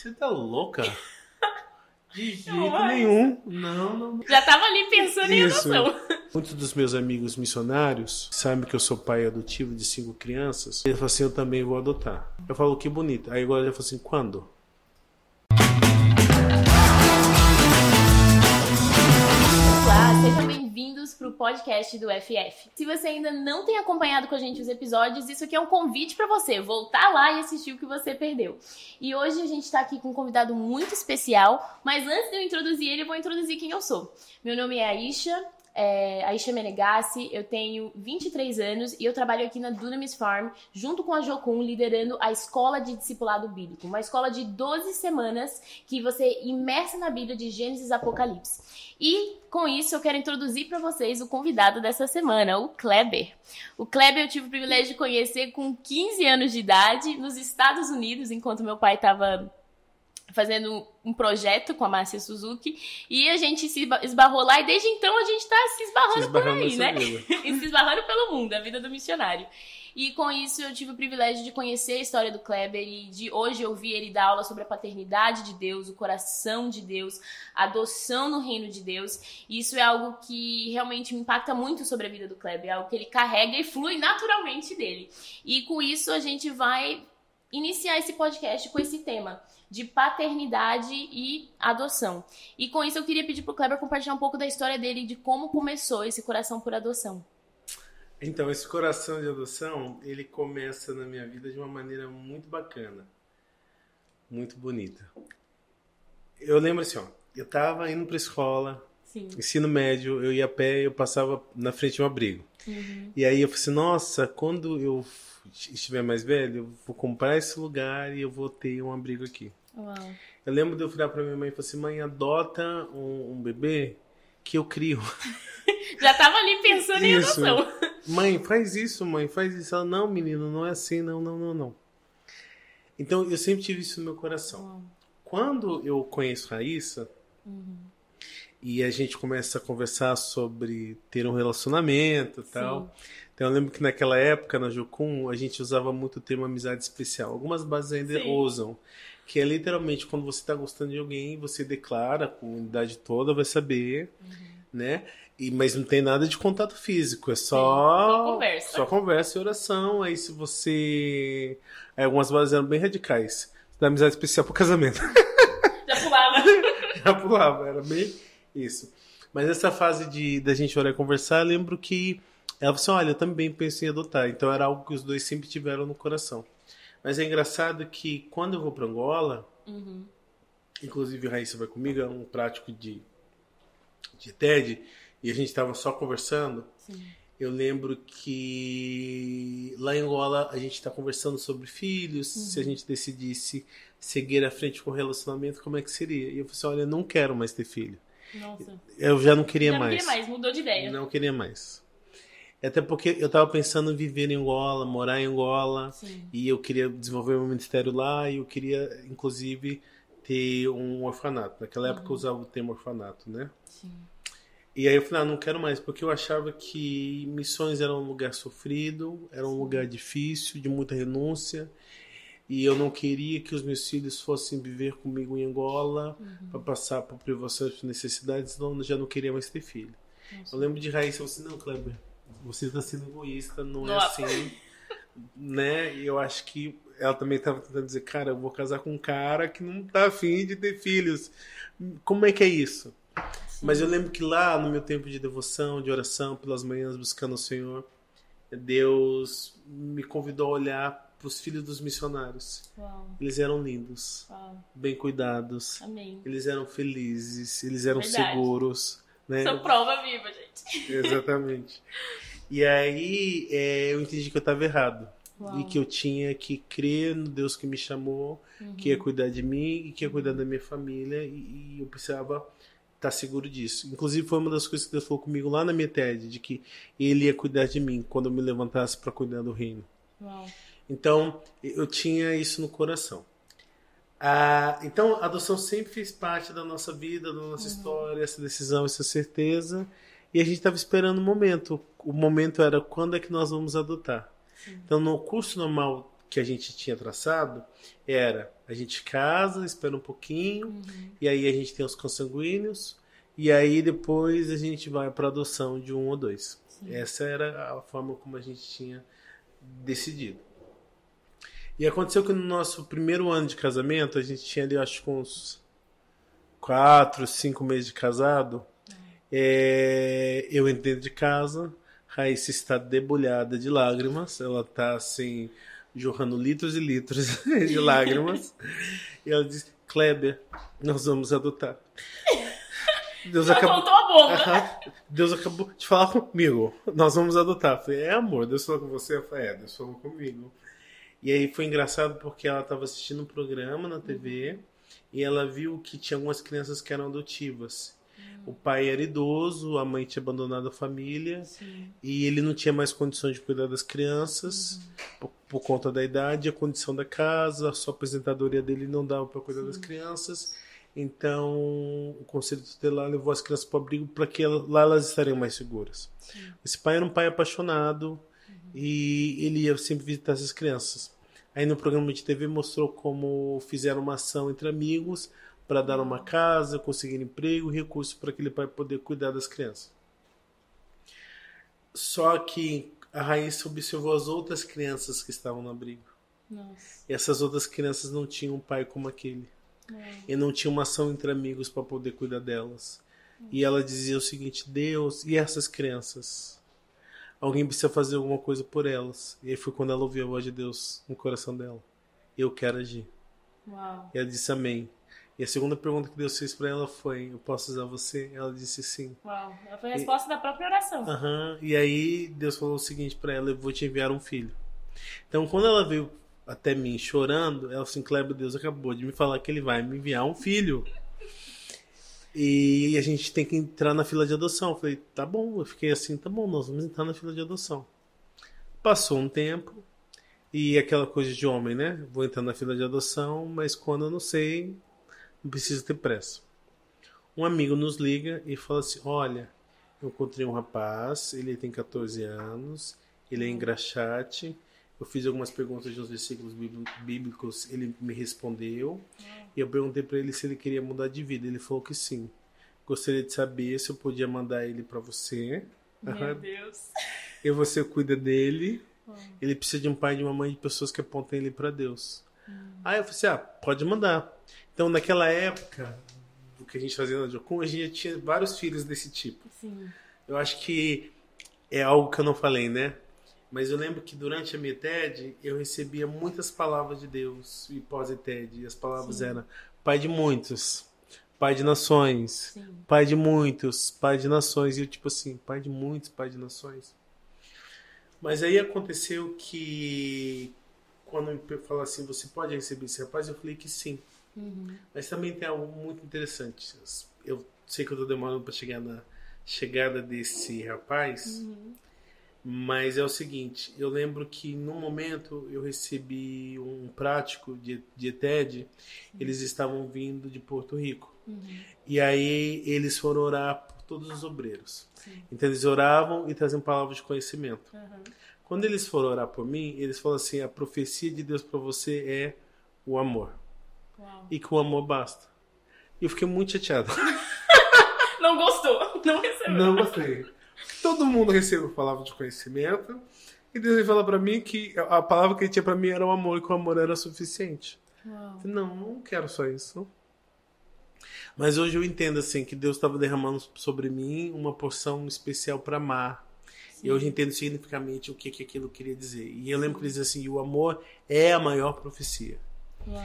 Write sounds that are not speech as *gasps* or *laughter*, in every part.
Você tá louca? *laughs* De jeito nenhum. Não, não. Já tava ali pensando Isso. em adoção. Muitos dos meus amigos missionários sabem que eu sou pai adotivo de cinco crianças. Ele falou assim: eu também vou adotar. Eu falo, que bonito. Aí agora ele falou assim: quando? Olá, sejam bem-vindos para o podcast do FF. Se você ainda não tem acompanhado com a gente os episódios, isso aqui é um convite para você voltar lá e assistir o que você perdeu. E hoje a gente está aqui com um convidado muito especial, mas antes de eu introduzir ele, eu vou introduzir quem eu sou. Meu nome é Aisha, é, Aisha Menegassi, eu tenho 23 anos e eu trabalho aqui na Dunamis Farm, junto com a Jocum, liderando a Escola de Discipulado Bíblico, uma escola de 12 semanas que você imersa na Bíblia de Gênesis Apocalipse. E com isso eu quero introduzir para vocês o convidado dessa semana, o Kleber. O Kleber eu tive o privilégio de conhecer com 15 anos de idade nos Estados Unidos, enquanto meu pai estava fazendo um projeto com a Márcia Suzuki e a gente se esbarrou lá e desde então a gente está se esbarrando, se por aí, né? *laughs* e se esbarrando pelo mundo, a vida do missionário. E com isso eu tive o privilégio de conhecer a história do Kleber e de hoje ouvir ele dar aula sobre a paternidade de Deus, o coração de Deus, a adoção no reino de Deus. E isso é algo que realmente me impacta muito sobre a vida do Kleber, é algo que ele carrega e flui naturalmente dele. E com isso a gente vai iniciar esse podcast com esse tema de paternidade e adoção. E com isso eu queria pedir para o Kleber compartilhar um pouco da história dele, de como começou esse coração por adoção. Então, esse coração de adoção, ele começa na minha vida de uma maneira muito bacana, muito bonita. Eu lembro assim, ó, eu estava indo para escola, Sim. ensino médio, eu ia a pé, eu passava na frente de um abrigo. Uhum. E aí eu falei assim, nossa, quando eu estiver mais velho, eu vou comprar esse lugar e eu vou ter um abrigo aqui. Uau. Eu lembro de eu virar pra minha mãe e falar assim: mãe, adota um, um bebê que eu crio. *laughs* Já tava ali pensando isso. em adoção. Mãe, faz isso, mãe, faz isso. Ela, não, menino, não é assim, não, não, não, não. Então eu sempre tive isso no meu coração. Uau. Quando eu conheço Raíssa uhum. e a gente começa a conversar sobre ter um relacionamento e tal. Então eu lembro que naquela época na Jocum a gente usava muito o termo amizade especial. Algumas bases ainda Sim. usam que é literalmente quando você está gostando de alguém, você declara, a comunidade toda vai saber, uhum. né? E, mas não tem nada de contato físico, é só, Sim, só conversa. Só conversa e oração. Aí se você. Aí, algumas bases eram bem radicais. Da amizade especial pro casamento. *laughs* Já pulava. *laughs* Já pulava, era bem isso. Mas essa fase de da gente orar e conversar, eu lembro que ela falou assim: olha, eu também penso em adotar. Então era algo que os dois sempre tiveram no coração. Mas é engraçado que quando eu vou para Angola, uhum. inclusive a Raíssa vai comigo, é um prático de, de TED, e a gente estava só conversando. Sim. Eu lembro que lá em Angola a gente está conversando sobre filhos, uhum. se a uhum. gente decidisse seguir à frente com o relacionamento, como é que seria? E eu falei assim: olha, eu não quero mais ter filho. Nossa. Eu já não queria já mais. Não queria mais, mudou de ideia. Não queria mais. Até porque eu estava pensando em viver em Angola, morar em Angola, Sim. e eu queria desenvolver meu ministério lá, e eu queria, inclusive, ter um orfanato. Naquela época eu uhum. usava o termo orfanato, né? Sim. E aí eu falei, ah, não quero mais, porque eu achava que missões eram um lugar sofrido, era um lugar difícil, de muita renúncia, e eu não queria que os meus filhos fossem viver comigo em Angola uhum. para passar por privações e necessidades, então eu já não queria mais ter filho. Nossa. Eu lembro de Raíssa, eu falei assim, não, Kleber, você está sendo egoísta, não é Nossa. é assim. *laughs* né? E eu acho que ela também estava tentando dizer, cara, eu vou casar com um cara que não tá afim de ter filhos. Como é que é isso? Sim. Mas eu lembro que lá no meu tempo de devoção, de oração, pelas manhãs buscando o Senhor, Deus me convidou a olhar para os filhos dos missionários. Uau. Eles eram lindos, Uau. bem cuidados. Amém. Eles eram felizes, eles eram Verdade. seguros. Né? São prova viva, gente. *laughs* Exatamente. E aí é, eu entendi que eu estava errado. Uau. E que eu tinha que crer no Deus que me chamou, uhum. que ia cuidar de mim e que ia cuidar da minha família. E, e eu precisava estar tá seguro disso. Inclusive, foi uma das coisas que Deus falou comigo lá na minha TED, de que Ele ia cuidar de mim quando eu me levantasse para cuidar do reino. Uau. Então, eu tinha isso no coração. Ah, então, a adoção sempre fez parte da nossa vida, da nossa uhum. história, essa decisão, essa certeza. E a gente estava esperando o momento. O momento era quando é que nós vamos adotar. Sim. Então, no curso normal que a gente tinha traçado, era A gente casa, espera um pouquinho, uhum. e aí a gente tem os consanguíneos, e aí depois a gente vai para adoção de um ou dois. Sim. Essa era a forma como a gente tinha decidido. E aconteceu que no nosso primeiro ano de casamento, a gente tinha ali, acho que uns quatro, cinco meses de casado. É, eu entrei de casa, Raíssa está debulhada de lágrimas, ela está assim, jorrando litros e litros *laughs* de lágrimas. e ela disse: Kleber, nós vamos adotar. Deus Já acabou. a bomba. Deus acabou de falar comigo. Nós vamos adotar. Eu falei, é amor, Deus falou com você? Eu falei, é, Deus falou comigo. E aí foi engraçado porque ela estava assistindo um programa na TV e ela viu que tinha algumas crianças que eram adotivas. O pai era idoso, a mãe tinha abandonado a família Sim. e ele não tinha mais condições de cuidar das crianças uhum. por, por, conta da idade, a condição da casa, a sua aposentadoria dele não dava para cuidar Sim. das crianças. Então, o conselho tutelar levou as crianças para o abrigo para que lá elas estariam mais seguras. Sim. Esse pai era um pai apaixonado uhum. e ele ia sempre visitar essas crianças. Aí no programa de TV mostrou como fizeram uma ação entre amigos para dar uma casa, conseguir emprego recursos para aquele pai poder cuidar das crianças. Só que a Raíssa observou as outras crianças que estavam no abrigo. Nossa. E essas outras crianças não tinham um pai como aquele. E não tinha uma ação entre amigos para poder cuidar delas. E ela dizia o seguinte: Deus, e essas crianças? Alguém precisa fazer alguma coisa por elas. E aí foi quando ela ouviu a voz de Deus no coração dela. Eu quero agir. Uau. E ela disse amém. E a segunda pergunta que Deus fez para ela foi: Eu posso usar você? Ela disse sim. Uau, foi a resposta e, da própria oração. Uhum, e aí Deus falou o seguinte para ela: Eu vou te enviar um filho. Então, quando ela veio até mim chorando, ela assim: Kleber, Deus acabou de me falar que ele vai me enviar um filho. E a gente tem que entrar na fila de adoção. Eu falei, tá bom. Eu fiquei assim, tá bom, nós vamos entrar na fila de adoção. Passou um tempo, e aquela coisa de homem, né? Vou entrar na fila de adoção, mas quando eu não sei, não preciso ter pressa. Um amigo nos liga e fala assim: Olha, eu encontrei um rapaz, ele tem 14 anos, ele é engraxate eu fiz algumas perguntas de uns versículos bíblicos, ele me respondeu. E eu perguntei para ele se ele queria mudar de vida. Ele falou que sim. Gostaria de saber se eu podia mandar ele para você. Meu Deus. E você cuida dele. Hum. Ele precisa de um pai e de uma mãe de pessoas que apontem ele para Deus. Hum. Aí eu falei assim: ah, pode mandar. Então, naquela época, do que a gente fazia na Jocum, a gente tinha vários filhos desse tipo. Sim. Eu acho que é algo que eu não falei, né? Mas eu lembro que durante a minha TED eu recebia muitas palavras de Deus e pós-TED. E as palavras Sim. eram Pai de muitos, Pai de nações, Sim. Pai de muitos, Pai de nações. E eu tipo assim, Pai de muitos, Pai de nações. Mas aí aconteceu que quando me falou assim, você pode receber esse rapaz? Eu falei que sim. Uhum. Mas também tem algo muito interessante. Eu sei que eu estou demorando para chegar na chegada desse rapaz. Uhum. Mas é o seguinte, eu lembro que no momento eu recebi um prático de, de ETED, eles estavam vindo de Porto Rico. Uhum. E aí eles foram orar por todos os obreiros. Sim. Então eles oravam e traziam palavras de conhecimento. Uhum. Quando eles foram orar por mim, eles falaram assim: a profecia de Deus para você é o amor. Uau. E que o amor basta. E eu fiquei muito chateado. *laughs* Não gostou? Não recebeu? Não gostei. Todo mundo recebeu palavra de conhecimento. E Deus falou para mim que a palavra que ele tinha para mim era o amor e que o amor era suficiente. Uau. Não, não quero só isso. Mas hoje eu entendo assim que Deus estava derramando sobre mim uma porção especial para amar. Sim. E hoje entendo significativamente o que, que aquilo queria dizer. E eu lembro que ele dizia assim: o amor é a maior profecia. Uau.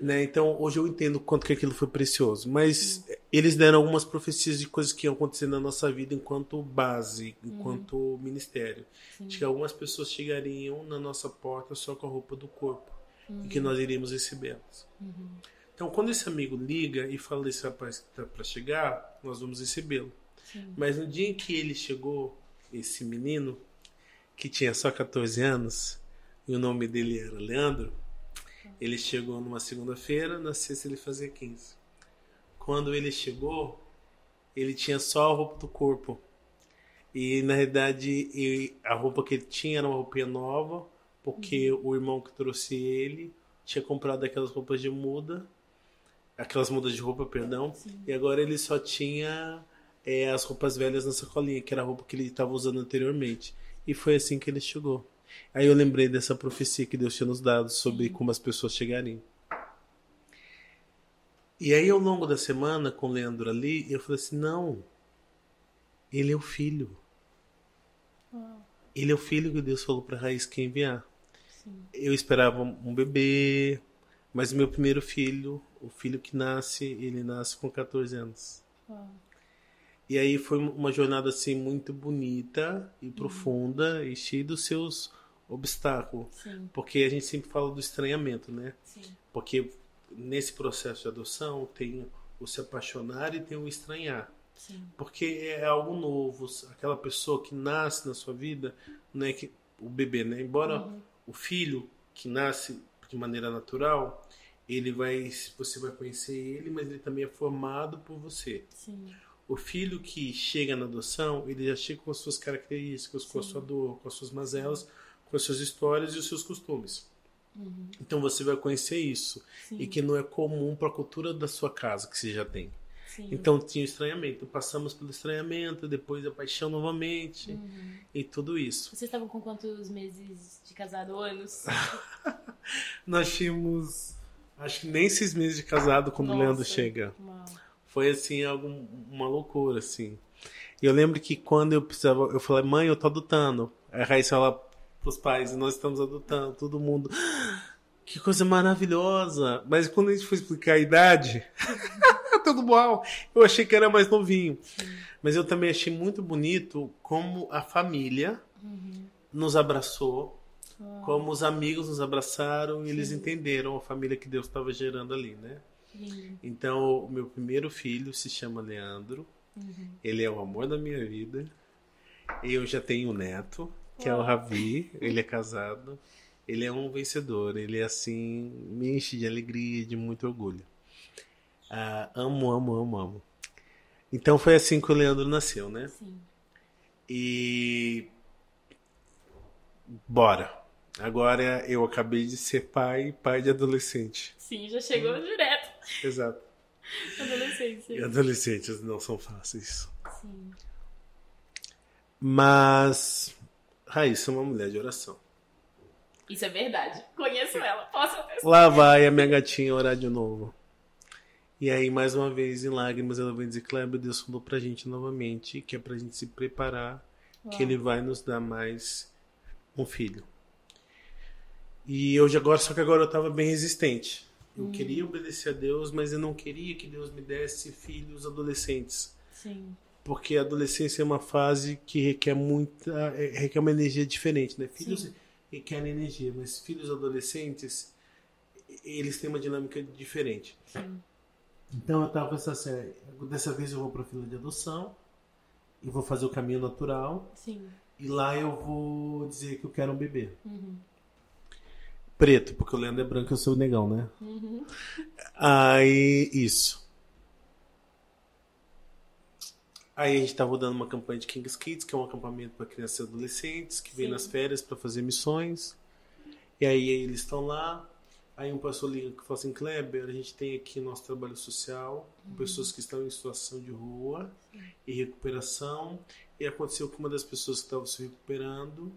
Né? Então, hoje eu entendo quanto que aquilo foi precioso. Mas Sim. eles deram algumas profecias de coisas que iam acontecer na nossa vida enquanto base, enquanto uhum. ministério. Sim. De que algumas pessoas chegariam na nossa porta só com a roupa do corpo. Uhum. E que uhum. nós iríamos recebê-las. Uhum. Então, quando esse amigo liga e fala desse rapaz que está para chegar, nós vamos recebê-lo. Mas no dia em que ele chegou, esse menino, que tinha só 14 anos, e o nome dele era Leandro, ele chegou numa segunda-feira, na sexta ele fazia 15. Quando ele chegou, ele tinha só a roupa do corpo. E na realidade, a roupa que ele tinha era uma roupinha nova, porque uhum. o irmão que trouxe ele tinha comprado aquelas roupas de muda, aquelas mudas de roupa, perdão, Sim. e agora ele só tinha é, as roupas velhas na sacolinha, que era a roupa que ele estava usando anteriormente. E foi assim que ele chegou. Aí eu lembrei dessa profecia que Deus tinha nos dado sobre como as pessoas chegariam. E aí, ao longo da semana, com o Leandro ali, eu falei assim: não, ele é o filho. Ele é o filho que Deus falou para Raiz que enviar. Sim. Eu esperava um bebê, mas o meu primeiro filho, o filho que nasce, ele nasce com 14 anos. E aí foi uma jornada assim muito bonita e uhum. profunda e cheia dos seus obstáculos. Sim. Porque a gente sempre fala do estranhamento, né? Sim. Porque nesse processo de adoção tem o se apaixonar e tem o estranhar. Sim. Porque é algo novo. Aquela pessoa que nasce na sua vida, né, que o bebê, né? Embora uhum. o filho que nasce de maneira natural, ele vai, você vai conhecer ele, mas ele também é formado por você. Sim. O filho que chega na adoção, ele já chega com as suas características, com a sua dor, com as suas mazelas, com as suas histórias e os seus costumes. Uhum. Então você vai conhecer isso. Sim. E que não é comum para a cultura da sua casa que você já tem. Sim. Então tinha o estranhamento. Passamos pelo estranhamento, depois a paixão novamente uhum. e tudo isso. Vocês estavam com quantos meses de casado? Anos? *laughs* Nós tínhamos acho que nem seis meses de casado quando Nossa. o Leandro chega. Uau. Foi assim, algo, uma loucura, assim. E eu lembro que quando eu precisava, eu falei, mãe, eu tô adotando. Aí a Raíssa fala pros pais, nós estamos adotando, todo mundo. *gasps* Que coisa maravilhosa! Mas quando a gente foi explicar a idade, *laughs* tudo igual. Eu achei que era mais novinho. Mas eu também achei muito bonito como a família uhum. nos abraçou, como os amigos nos abraçaram e eles entenderam a família que Deus estava gerando ali, né? Então, o meu primeiro filho se chama Leandro. Uhum. Ele é o amor da minha vida. Eu já tenho um neto, que é o Ravi. Ele é casado. Ele é um vencedor. Ele é assim, me enche de alegria, de muito orgulho. Ah, amo, amo, amo, amo. Então foi assim que o Leandro nasceu, né? Sim. E. Bora. Agora eu acabei de ser pai, pai de adolescente. Sim, já chegou hum. direto. Exato. Adolescência. E adolescentes não são fáceis. Sim. Mas Raíssa é uma mulher de oração. Isso é verdade. Conheço ela. Posso atestar. Lá vai a minha gatinha orar de novo. E aí, mais uma vez, em lágrimas, ela vem dizer: Kleber, Deus falou pra gente novamente que é pra gente se preparar, Uau. que Ele vai nos dar mais um filho. E eu já agora, só que agora eu tava bem resistente. Eu hum. queria obedecer a Deus, mas eu não queria que Deus me desse filhos adolescentes. Sim. Porque a adolescência é uma fase que requer muita. É, requer uma energia diferente, né? Filhos Sim. requerem energia, mas filhos adolescentes, eles têm uma dinâmica diferente. Sim. Então eu tava com essa série. Dessa vez eu vou pra fila de adoção e vou fazer o caminho natural. Sim. E lá eu vou dizer que eu quero um bebê. Uhum preto, porque o Leandro é branco e eu sou negão, né? Uhum. Aí, isso. Aí a gente tá rodando uma campanha de King's Kids, que é um acampamento para crianças e adolescentes, que vem nas férias para fazer missões. E aí eles estão lá. Aí um pastor liga que fala assim, Kleber, a gente tem aqui nosso trabalho social, com uhum. pessoas que estão em situação de rua e recuperação. E aconteceu que uma das pessoas que estava se recuperando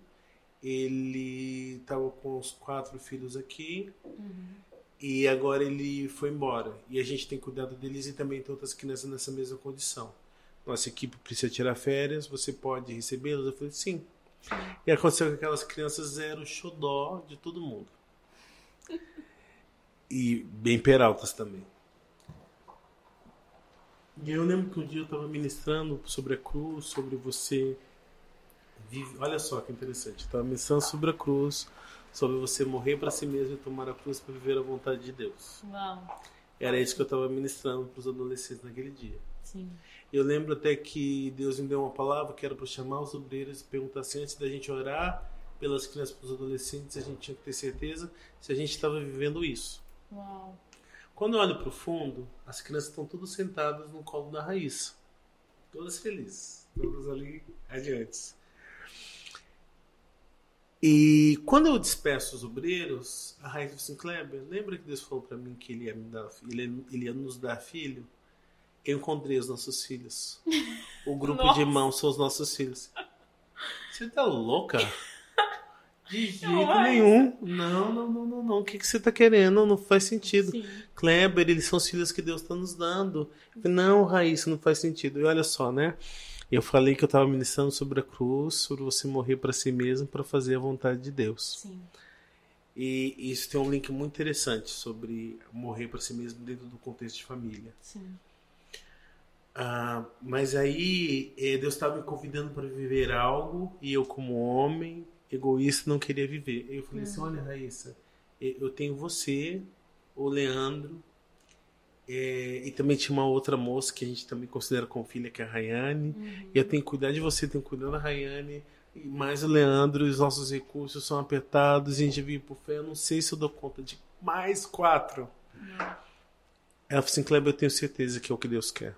ele estava com os quatro filhos aqui uhum. e agora ele foi embora. E a gente tem cuidado deles e também tem outras crianças nessa mesma condição. Nossa equipe precisa tirar férias, você pode recebê-las? Eu falei, sim. E aconteceu que aquelas crianças eram o xodó de todo mundo. e bem peraltas também. E eu lembro que um dia eu estava ministrando sobre a cruz, sobre você vive. Olha só que interessante. Então, a missão sobre a cruz, sobre você morrer para si mesmo e tomar a cruz para viver a vontade de Deus. Uau. Era isso que eu estava ministrando para os adolescentes naquele dia. Sim. Eu lembro até que Deus me deu uma palavra que era para chamar os obreiros e perguntar se antes da gente orar pelas crianças, para os adolescentes, a gente tinha que ter certeza se a gente estava vivendo isso. Uau. Quando eu olho para o fundo, as crianças estão todas sentadas no colo da raiz, todas felizes, todas ali adiante. E quando eu despeço os obreiros, a Raíssa disse assim, Kleber, lembra que Deus falou para mim que ele ia, dar, ele, ele ia nos dar filho? Eu encontrei os nossos filhos. O *laughs* grupo de irmãos são os nossos filhos. Você tá louca? *laughs* De jeito nenhum. Não, não, não, não, não. O que, que você tá querendo? Não faz sentido. Sim. Kleber, eles são os filhos que Deus está nos dando. Não, Raíssa, não faz sentido. E olha só, né? Eu falei que eu estava ministrando sobre a cruz, sobre você morrer para si mesmo para fazer a vontade de Deus. Sim. E isso tem um link muito interessante sobre morrer para si mesmo dentro do contexto de família. Sim. Ah, mas aí eh, Deus estava me convidando para viver algo e eu, como homem egoísta, não queria viver. Eu falei assim: uhum. olha, Raíssa, eh, eu tenho você, o Leandro, é, e também tinha uma outra moça que a gente também considera como filha, que é a Rayane. Uhum. E eu tenho que cuidar de você, tenho que cuidar da Rayane. E mais o Leandro, os nossos recursos são apertados, a gente vive por fé. Eu não sei se eu dou conta de mais quatro. Uhum. Ela falou assim: Kleber, eu tenho certeza que é o que Deus quer.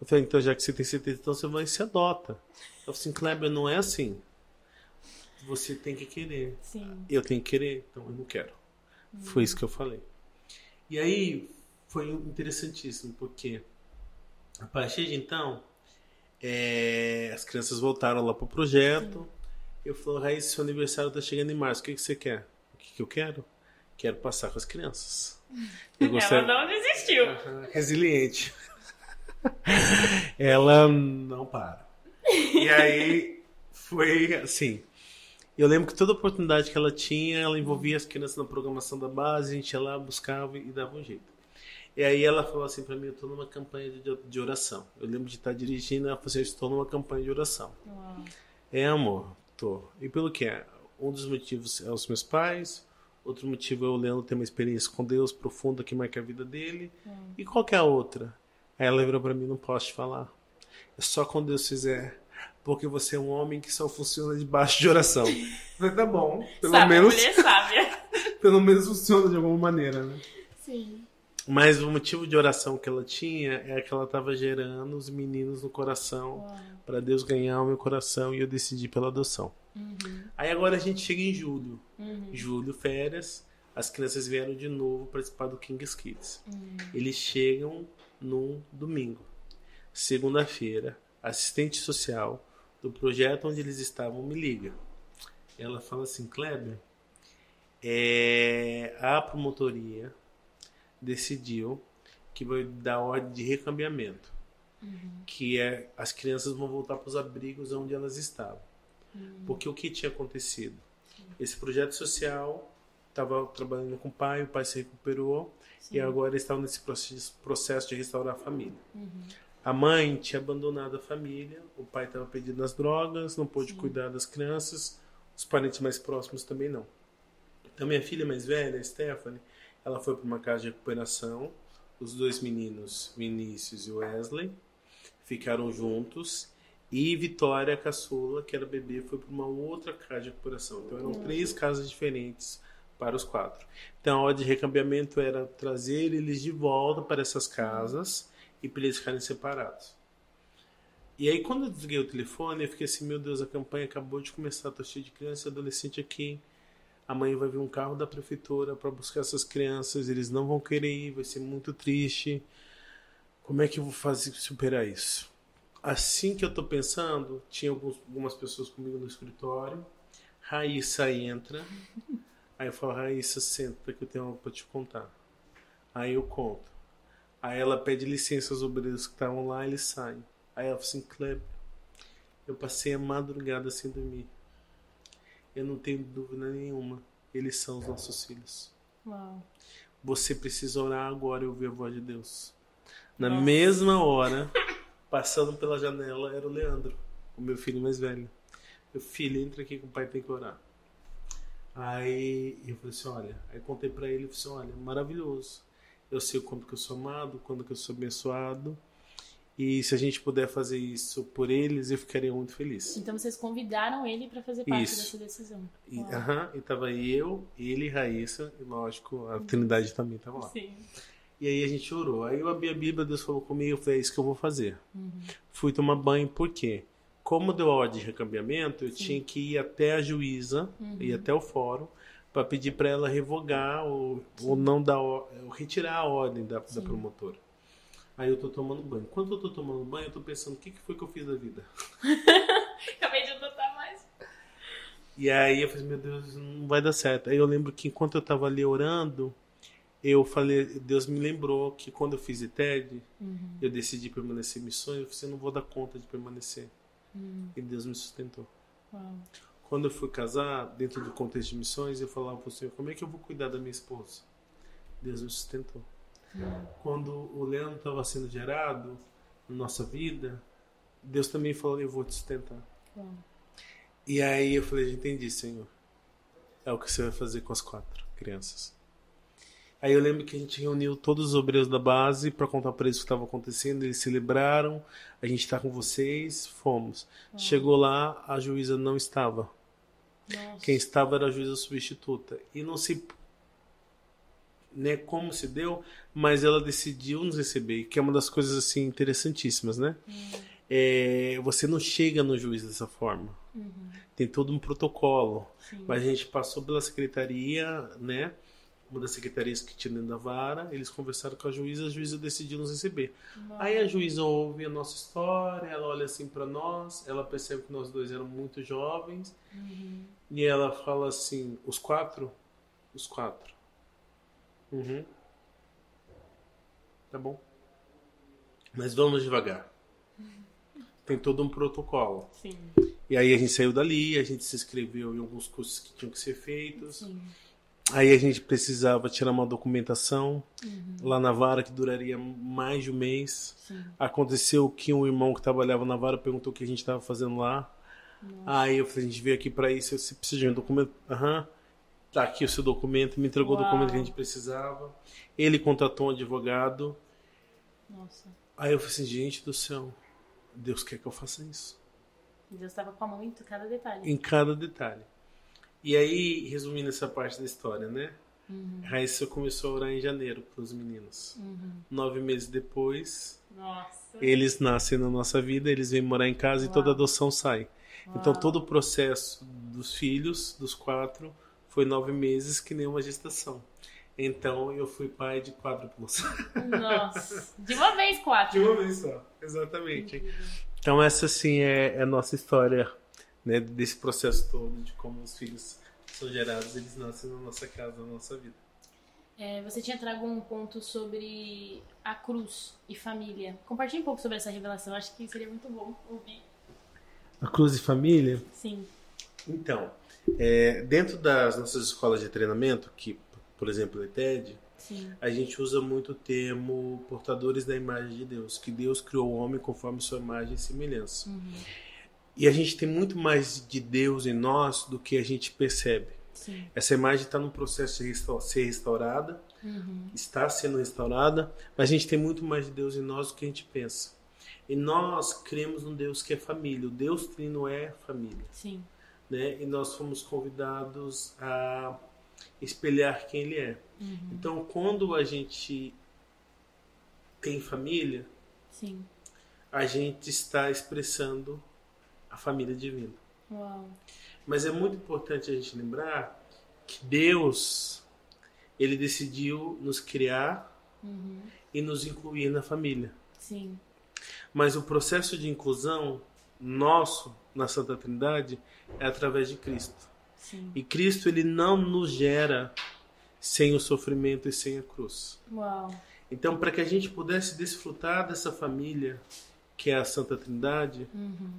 Eu falei: então, já que você tem certeza, então você vai se adota. Ela falou assim: Kleber, não é assim. Você tem que querer. Sim. Eu tenho que querer, então eu não quero. Uhum. Foi isso que eu falei. E aí, foi interessantíssimo, porque a partir de então, é, as crianças voltaram lá pro projeto. Sim. Eu falei, Raíssa, seu aniversário tá chegando em março, o que, que você quer? O que, que eu quero? Quero passar com as crianças. *laughs* Eu Ela não desistiu. Resiliente. *laughs* Ela não para. E aí foi assim. Eu lembro que toda oportunidade que ela tinha, ela envolvia as crianças na programação da base, a gente ia lá, buscava e dava um jeito. E aí ela falou assim para mim, eu estou numa campanha de, de oração. Eu lembro de estar dirigindo, ela falou assim, eu estou numa campanha de oração. Uau. É, amor, tô. E pelo que é? Um dos motivos é os meus pais, outro motivo é o Leandro ter uma experiência com Deus profunda que marca a vida dele. Hum. E qual que é a outra? Aí ela virou para mim, não posso te falar. É só quando Deus fizer. Porque você é um homem que só funciona debaixo de oração. Mas tá bom. Pelo Sabe, menos. Mulher sábia. *laughs* pelo menos funciona de alguma maneira, né? Sim. Mas o motivo de oração que ela tinha é que ela estava gerando os meninos no coração para Deus ganhar o meu coração e eu decidi pela adoção. Uhum. Aí agora a gente chega em julho. Uhum. Julho, férias. As crianças vieram de novo participar do King's Kids. Uhum. Eles chegam num domingo. Segunda-feira, assistente social do projeto onde eles estavam me liga. Ela fala assim, Kleber, é, a promotoria decidiu que vai dar ordem de recambiamento. Uhum. Que é as crianças vão voltar para os abrigos onde elas estavam. Uhum. Porque o que tinha acontecido? Esse projeto social estava trabalhando com o pai, o pai se recuperou Sim. e agora estava nesse processo de restaurar a família. Uhum. A mãe tinha abandonado a família, o pai estava perdido nas drogas, não pôde Sim. cuidar das crianças, os parentes mais próximos também não. Então, minha filha mais velha, Stephanie, ela foi para uma casa de recuperação. Os dois meninos, Vinícius e Wesley, ficaram juntos. E Vitória, a caçula, que era bebê, foi para uma outra casa de recuperação. Então eram três casas diferentes para os quatro. Então a ordem de recambiamento era trazer eles de volta para essas casas e para eles ficarem separados. E aí quando eu desliguei o telefone, eu fiquei assim, meu Deus, a campanha acabou de começar, tô cheio de criança e adolescente aqui amanhã vai vir um carro da prefeitura para buscar essas crianças, eles não vão querer ir, vai ser muito triste. Como é que eu vou fazer superar isso? Assim que eu tô pensando, tinha alguns, algumas pessoas comigo no escritório. Raíssa entra. Aí eu falo, Raíssa, senta que eu tenho algo para te contar. Aí eu conto. Aí ela pede licença aos obreiros que estavam lá, eles saem. Aí ela fala assim, Kleber, eu passei a madrugada sem dormir eu não tenho dúvida nenhuma. Eles são os nossos filhos. Uau. Você precisa orar agora e ouvir a voz de Deus. Na Nossa. mesma hora, passando pela janela, era o Leandro, o meu filho mais velho. Meu filho, entra aqui que o pai tem que orar. Aí eu falei assim, olha, aí contei para ele, falei assim, olha, maravilhoso. Eu sei o quanto que eu sou amado, quando que eu sou abençoado. E se a gente puder fazer isso por eles, eu ficaria muito feliz. Então vocês convidaram ele para fazer parte isso. dessa decisão. E, aham, e tava eu, ele Raíssa, e lógico, a Trindade também tava lá. Sim. E aí a gente orou. Aí eu abri a Bíblia, Deus falou comigo, eu falei, é isso que eu vou fazer. Uhum. Fui tomar banho, por quê? Como deu a ordem de recambiamento, eu Sim. tinha que ir até a juíza, uhum. ir até o fórum, para pedir para ela revogar ou, ou não dar, ou retirar a ordem da, da promotora. Aí eu tô tomando banho. Quando eu tô tomando banho, eu tô pensando, o que, que foi que eu fiz da vida? *laughs* Acabei de anotar mais. E aí eu falei, meu Deus, não vai dar certo. Aí eu lembro que enquanto eu tava ali orando, eu falei, Deus me lembrou que quando eu fiz ITED, uhum. eu decidi permanecer em missões, eu falei, eu não vou dar conta de permanecer. Uhum. E Deus me sustentou. Uau. Quando eu fui casar, dentro do contexto de missões, eu falava para o Senhor, como é que eu vou cuidar da minha esposa? Deus me sustentou. Uhum. Quando o Leandro estava sendo gerado na nossa vida, Deus também falou, eu vou te sustentar. E aí eu falei, entendi, Senhor. É o que você vai fazer com as quatro crianças. Aí eu lembro que a gente reuniu todos os obreiros da base para contar para eles o que estava acontecendo. Eles celebraram, a gente está com vocês, fomos. Chegou lá, a juíza não estava. Nossa. Quem estava era a juíza substituta. E não sei né, como se deu, mas ela decidiu nos receber, que é uma das coisas assim interessantíssimas, né? Hum. É, você não chega no juiz dessa forma. Uhum. Tem todo um protocolo. Sim. Mas a gente passou pela secretaria, né? Uma das secretarias que tinha dentro da vara, eles conversaram com a juíza, a juíza decidiu nos receber. Nossa. Aí a juíza ouve a nossa história, ela olha assim para nós, ela percebe que nós dois éramos muito jovens, uhum. e ela fala assim: os quatro? Os quatro. Uhum. Tá bom. Mas vamos devagar. *laughs* Tem todo um protocolo. Sim. E aí a gente saiu dali, a gente se inscreveu em alguns cursos que tinham que ser feitos. Sim. Aí a gente precisava tirar uma documentação uhum. lá na vara que duraria mais de um mês. Sim. Aconteceu que um irmão que trabalhava na vara perguntou o que a gente estava fazendo lá. Nossa. Aí eu falei, a gente veio aqui para isso, você precisa de um documento? Aham. Uhum. Tá aqui o seu documento, me entregou Uau. o documento que a gente precisava. Ele contratou um advogado. Nossa. Aí eu falei assim, gente do céu, Deus quer que eu faça isso. Deus estava com a mão em cada detalhe. Em cada detalhe. E aí, resumindo essa parte da história, né? Uhum. Raíssa começou a orar em janeiro para os meninos. Uhum. Nove meses depois, Nossa. eles nascem na nossa vida, eles vêm morar em casa Uau. e toda adoção sai. Então, Uau. Então, todo o processo dos filhos, dos quatro, foi nove meses, que nem uma gestação. Então, eu fui pai de quádruplos. Nossa, de uma vez quatro. De uma vez só, exatamente. Então, essa, sim, é, é a nossa história né, desse processo todo de como os filhos são gerados, eles nascem na nossa casa, na nossa vida. É, você tinha trago um ponto sobre a cruz e família. Compartilhe um pouco sobre essa revelação, acho que seria muito bom ouvir. A cruz e família? Sim. Então, é, dentro das nossas escolas de treinamento, que, por exemplo, o ETED, Sim. a gente usa muito o termo portadores da imagem de Deus, que Deus criou o homem conforme sua imagem e semelhança. Uhum. E a gente tem muito mais de Deus em nós do que a gente percebe. Sim. Essa imagem está no processo de ser restaurada, uhum. está sendo restaurada, mas a gente tem muito mais de Deus em nós do que a gente pensa. E nós cremos num Deus que é família. O Deus Trino é família. Sim. Né? E nós fomos convidados a espelhar quem Ele é. Uhum. Então, quando a gente tem família, Sim. a gente está expressando família divina. Uau. Mas é muito importante a gente lembrar que Deus ele decidiu nos criar uhum. e nos incluir na família. Sim. Mas o processo de inclusão nosso na Santa Trindade é através de Cristo. Sim. E Cristo ele não nos gera sem o sofrimento e sem a cruz. Uau. Então, para que a gente pudesse desfrutar dessa família que é a Santa Trindade, uhum.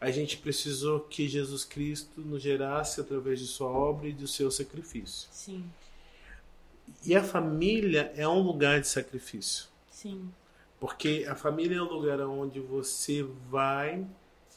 a gente precisou que Jesus Cristo nos gerasse através de sua obra e do seu sacrifício. Sim. E a família é um lugar de sacrifício. Sim. Porque a família é um lugar onde você vai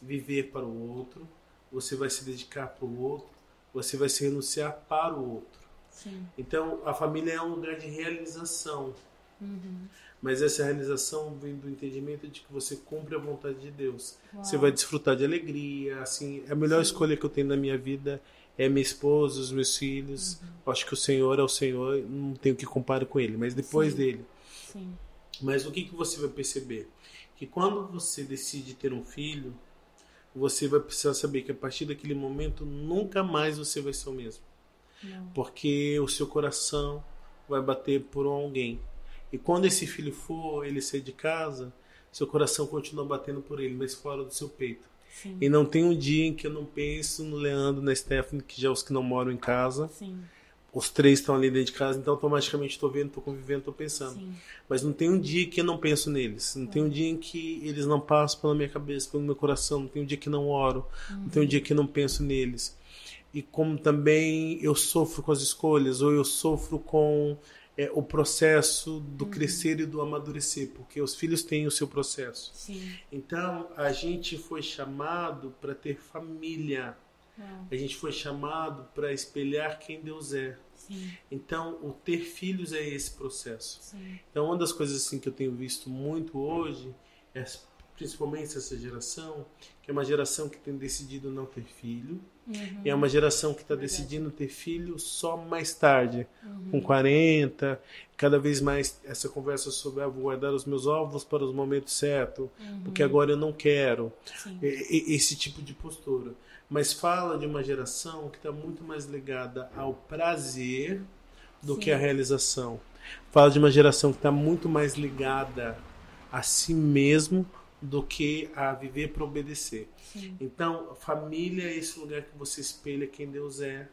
viver para o outro, você vai se dedicar para o outro, você vai se renunciar para o outro. Sim. Então, a família é um lugar de realização. Uhum. Mas essa realização vem do entendimento de que você cumpre a vontade de Deus. Uau. Você vai desfrutar de alegria, assim, a melhor Sim. escolha que eu tenho na minha vida é minha esposa, os meus filhos. Uhum. Acho que o Senhor é o Senhor, não tenho que comparar com ele, mas depois Sim. dele. Sim. Mas o que, que você vai perceber? Que quando você decide ter um filho, você vai precisar saber que a partir daquele momento nunca mais você vai ser o mesmo. Não. Porque o seu coração vai bater por alguém. E quando esse filho for, ele sair de casa, seu coração continua batendo por ele, mas fora do seu peito. Sim. E não tem um dia em que eu não penso no Leandro, na Stephanie, que já é os que não moram em casa. Sim. Os três estão ali dentro de casa, então automaticamente estou vendo, estou convivendo, estou pensando. Sim. Mas não tem um dia que eu não penso neles. Não tem um dia em que eles não passam pela minha cabeça, pelo meu coração. Não tem um dia que não oro. Uhum. Não tem um dia que não penso neles. E como também eu sofro com as escolhas, ou eu sofro com é, o processo do uhum. crescer e do amadurecer, porque os filhos têm o seu processo. Sim. Então, a gente foi chamado para ter família. Uhum. A gente foi chamado para espelhar quem Deus é. Sim. Então, o ter filhos é esse processo. Sim. Então, uma das coisas assim que eu tenho visto muito hoje é principalmente essa geração, que é uma geração que tem decidido não ter filho, uhum. e é uma geração que está decidindo ter filho só mais tarde, uhum. com 40, cada vez mais essa conversa sobre ah, vou guardar os meus ovos para os momentos certos, uhum. porque agora eu não quero, e, esse tipo de postura. Mas fala de uma geração que está muito mais ligada ao prazer do Sim. que à realização. Fala de uma geração que está muito mais ligada a si mesmo do que a viver para obedecer. Sim. Então, família é esse lugar que você espelha quem Deus é.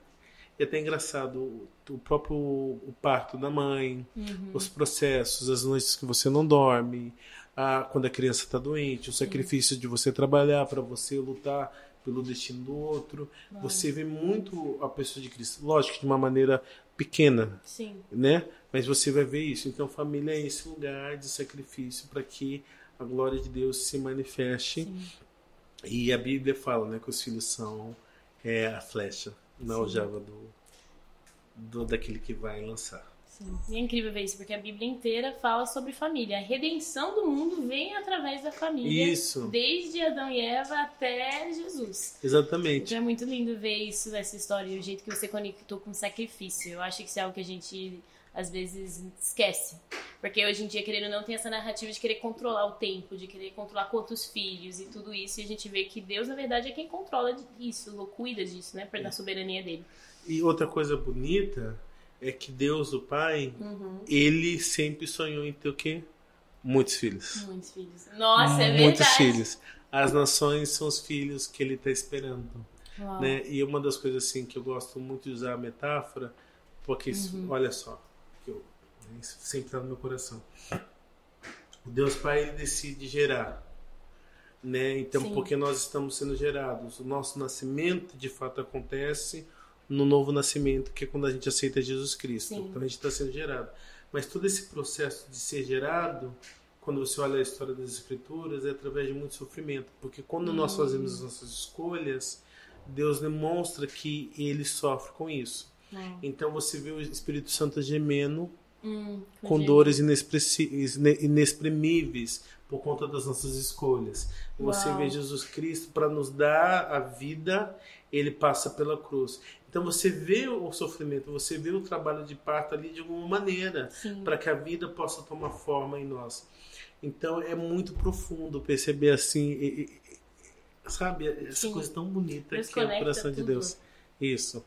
E até engraçado, o, o próprio o parto da mãe, uhum. os processos, as noites que você não dorme, a, quando a criança está doente, o sacrifício de você trabalhar para você lutar pelo destino do outro. Você vê muito a pessoa de Cristo, lógico, de uma maneira pequena, Sim. né? Mas você vai ver isso. Então, família é esse lugar de sacrifício para que a glória de Deus se manifeste. Sim. E a Bíblia fala né, que os filhos são é, a flecha na aljava do, do, daquele que vai lançar. Sim. E é incrível ver isso, porque a Bíblia inteira fala sobre família. A redenção do mundo vem através da família. Isso. Desde Adão e Eva até Jesus. Exatamente. Então é muito lindo ver isso, essa história, o jeito que você conectou com o sacrifício. Eu acho que isso é algo que a gente às vezes esquece. Porque hoje em dia, querendo ou não, tem essa narrativa de querer controlar o tempo, de querer controlar quantos filhos e tudo isso. E a gente vê que Deus, na verdade, é quem controla isso, cuida disso, né? Na soberania dele. E outra coisa bonita é que Deus, o Pai, uhum. ele sempre sonhou em ter o quê? Muitos filhos. Muitos filhos. Nossa, é verdade. Muitos filhos. As nações são os filhos que ele está esperando. Né? E uma das coisas assim que eu gosto muito de usar a metáfora, porque uhum. olha só, sempre está no meu coração. O Deus Pai ele decide gerar, né? Então, Sim. porque nós estamos sendo gerados, o nosso nascimento de fato acontece no novo nascimento, que é quando a gente aceita Jesus Cristo. Sim. Então a gente está sendo gerado. Mas todo esse processo de ser gerado, quando você olha a história das Escrituras, é através de muito sofrimento, porque quando hum. nós fazemos as nossas escolhas, Deus demonstra que Ele sofre com isso. Hum. Então você vê o Espírito Santo gemendo hum, com dores inexprimíveis por conta das nossas escolhas. Você vê Jesus Cristo para nos dar a vida, ele passa pela cruz. Então você vê o sofrimento, você vê o trabalho de parto ali de alguma maneira, para que a vida possa tomar forma em nós. Então é muito profundo perceber assim, e, e, sabe, essa Sim. coisa tão bonita Nos que é o coração tudo. de Deus. Isso.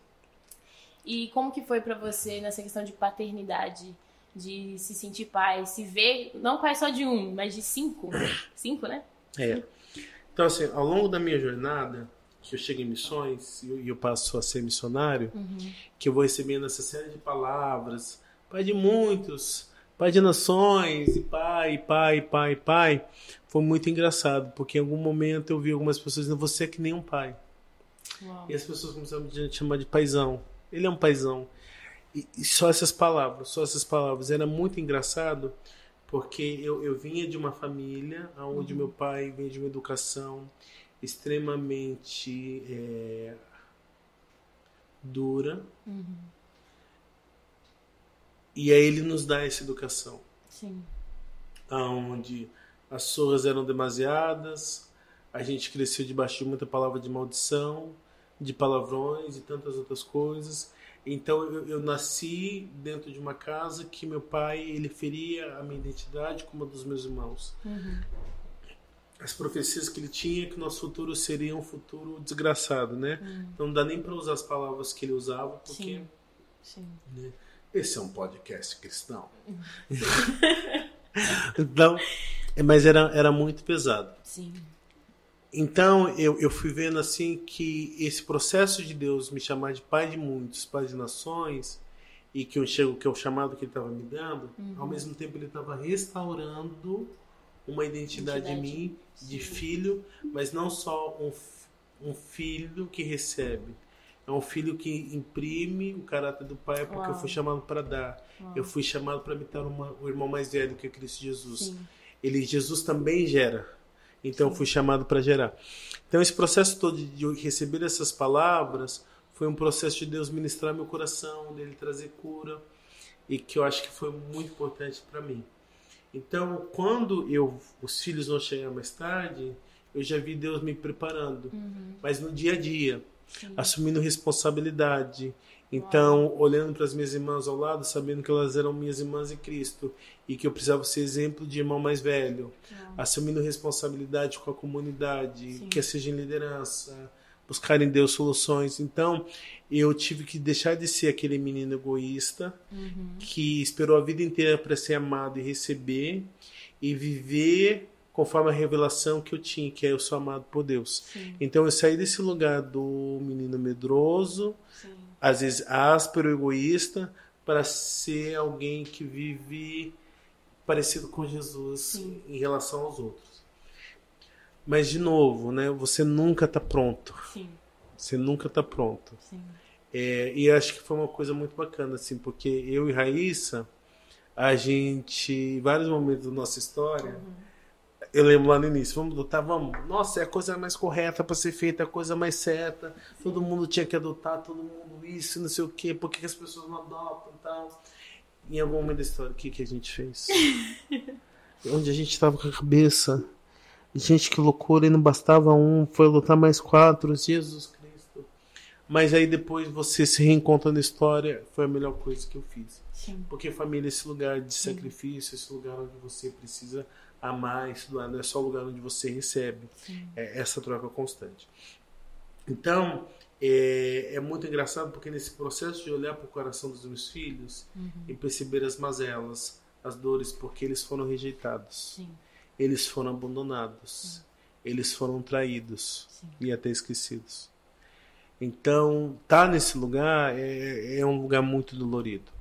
E como que foi para você nessa questão de paternidade? De se sentir pai, se ver, não pai só de um, mas de cinco. *coughs* Cinco, né? É. Então, assim, ao longo da minha jornada, que eu chego em missões e eu, passo a ser missionário, uhum. que eu vou recebendo essa série de palavras, pai de muitos, pai de nações, e pai, pai, pai, pai, foi muito engraçado, porque em algum momento eu vi algumas pessoas dizendo, você é que nem um pai. Uau. E as pessoas começaram a me chamar de paizão. Ele é um paizão. E, e só essas palavras, só essas palavras. Era muito engraçado porque eu, eu vinha de uma família onde uhum. meu pai vinha de uma educação extremamente é, dura. Uhum. E aí ele nos dá essa educação. Sim. Onde as surras eram demasiadas, a gente cresceu debaixo de muita palavra de maldição, de palavrões e tantas outras coisas. Então eu, eu, nasci dentro de uma casa que meu pai ele feria a minha identidade como a dos meus irmãos. Uhum. as profecias que ele tinha que o nosso futuro seria um futuro desgraçado, né? Hum. Então não dá nem para usar as palavras que ele usava, porque Sim. Sim. Né? esse é um podcast cristão. *laughs* então, mas era, era muito pesado. Sim. Então eu, eu fui vendo assim que esse processo de Deus me chamar de pai de muitos, pai de nações, e que eu chego que é o chamado que ele estava me dando, uhum. ao mesmo tempo ele estava restaurando uma identidade, identidade. em mim de filho, mas não só um, um filho que recebe, é um filho que imprime o caráter do pai porque Uau. eu fui chamado para dar. Uau. Eu fui chamado para imitar uma, o irmão mais velho que é Cristo Jesus. Sim. Ele Jesus também gera. Então Sim. fui chamado para gerar. Então esse processo todo de receber essas palavras foi um processo de Deus ministrar meu coração, dele trazer cura e que eu acho que foi muito importante para mim. Então, quando eu os filhos vão chegar mais tarde, eu já vi Deus me preparando. Uhum. Mas no dia a dia, Sim. assumindo responsabilidade. Então, olhando para as minhas irmãs ao lado, sabendo que elas eram minhas irmãs em Cristo e que eu precisava ser exemplo de irmão mais velho, Uau. assumindo responsabilidade com a comunidade, Sim. quer seja em liderança, buscar em Deus soluções. Então, eu tive que deixar de ser aquele menino egoísta uhum. que esperou a vida inteira para ser amado e receber e viver conforme a revelação que eu tinha, que é eu sou amado por Deus. Sim. Então eu saí desse lugar do menino medroso, Sim. Às vezes áspero, egoísta, para ser alguém que vive parecido com Jesus Sim. em relação aos outros. Mas, de novo, né, você nunca está pronto. Sim. Você nunca está pronto. É, e acho que foi uma coisa muito bacana, assim, porque eu e Raíssa, a gente, em vários momentos da nossa história, uhum. Eu lembro lá no início, vamos adotar, vamos. Nossa, é a coisa mais correta para ser feita, é a coisa mais certa. Sim. Todo mundo tinha que adotar, todo mundo isso, não sei o quê, por que as pessoas não adotam e tal. Em algum momento da história, o que, que a gente fez? *laughs* Onde a gente estava com a cabeça Gente, que loucura, e não bastava um, foi lutar mais quatro, Jesus Cristo. Mas aí depois você se reencontra na história, foi a melhor coisa que eu fiz. Sim. Porque família é esse lugar de sacrifício, esse lugar onde você precisa amar, estudar, não é só o lugar onde você recebe. É essa troca constante. Então, é, é, muito engraçado porque nesse processo de olhar para o coração dos meus filhos uhum. e perceber as mazelas, as dores, porque eles foram rejeitados. Sim eles foram abandonados, eles foram traídos Sim. e até esquecidos. Então, estar tá nesse lugar é, é um lugar muito dolorido.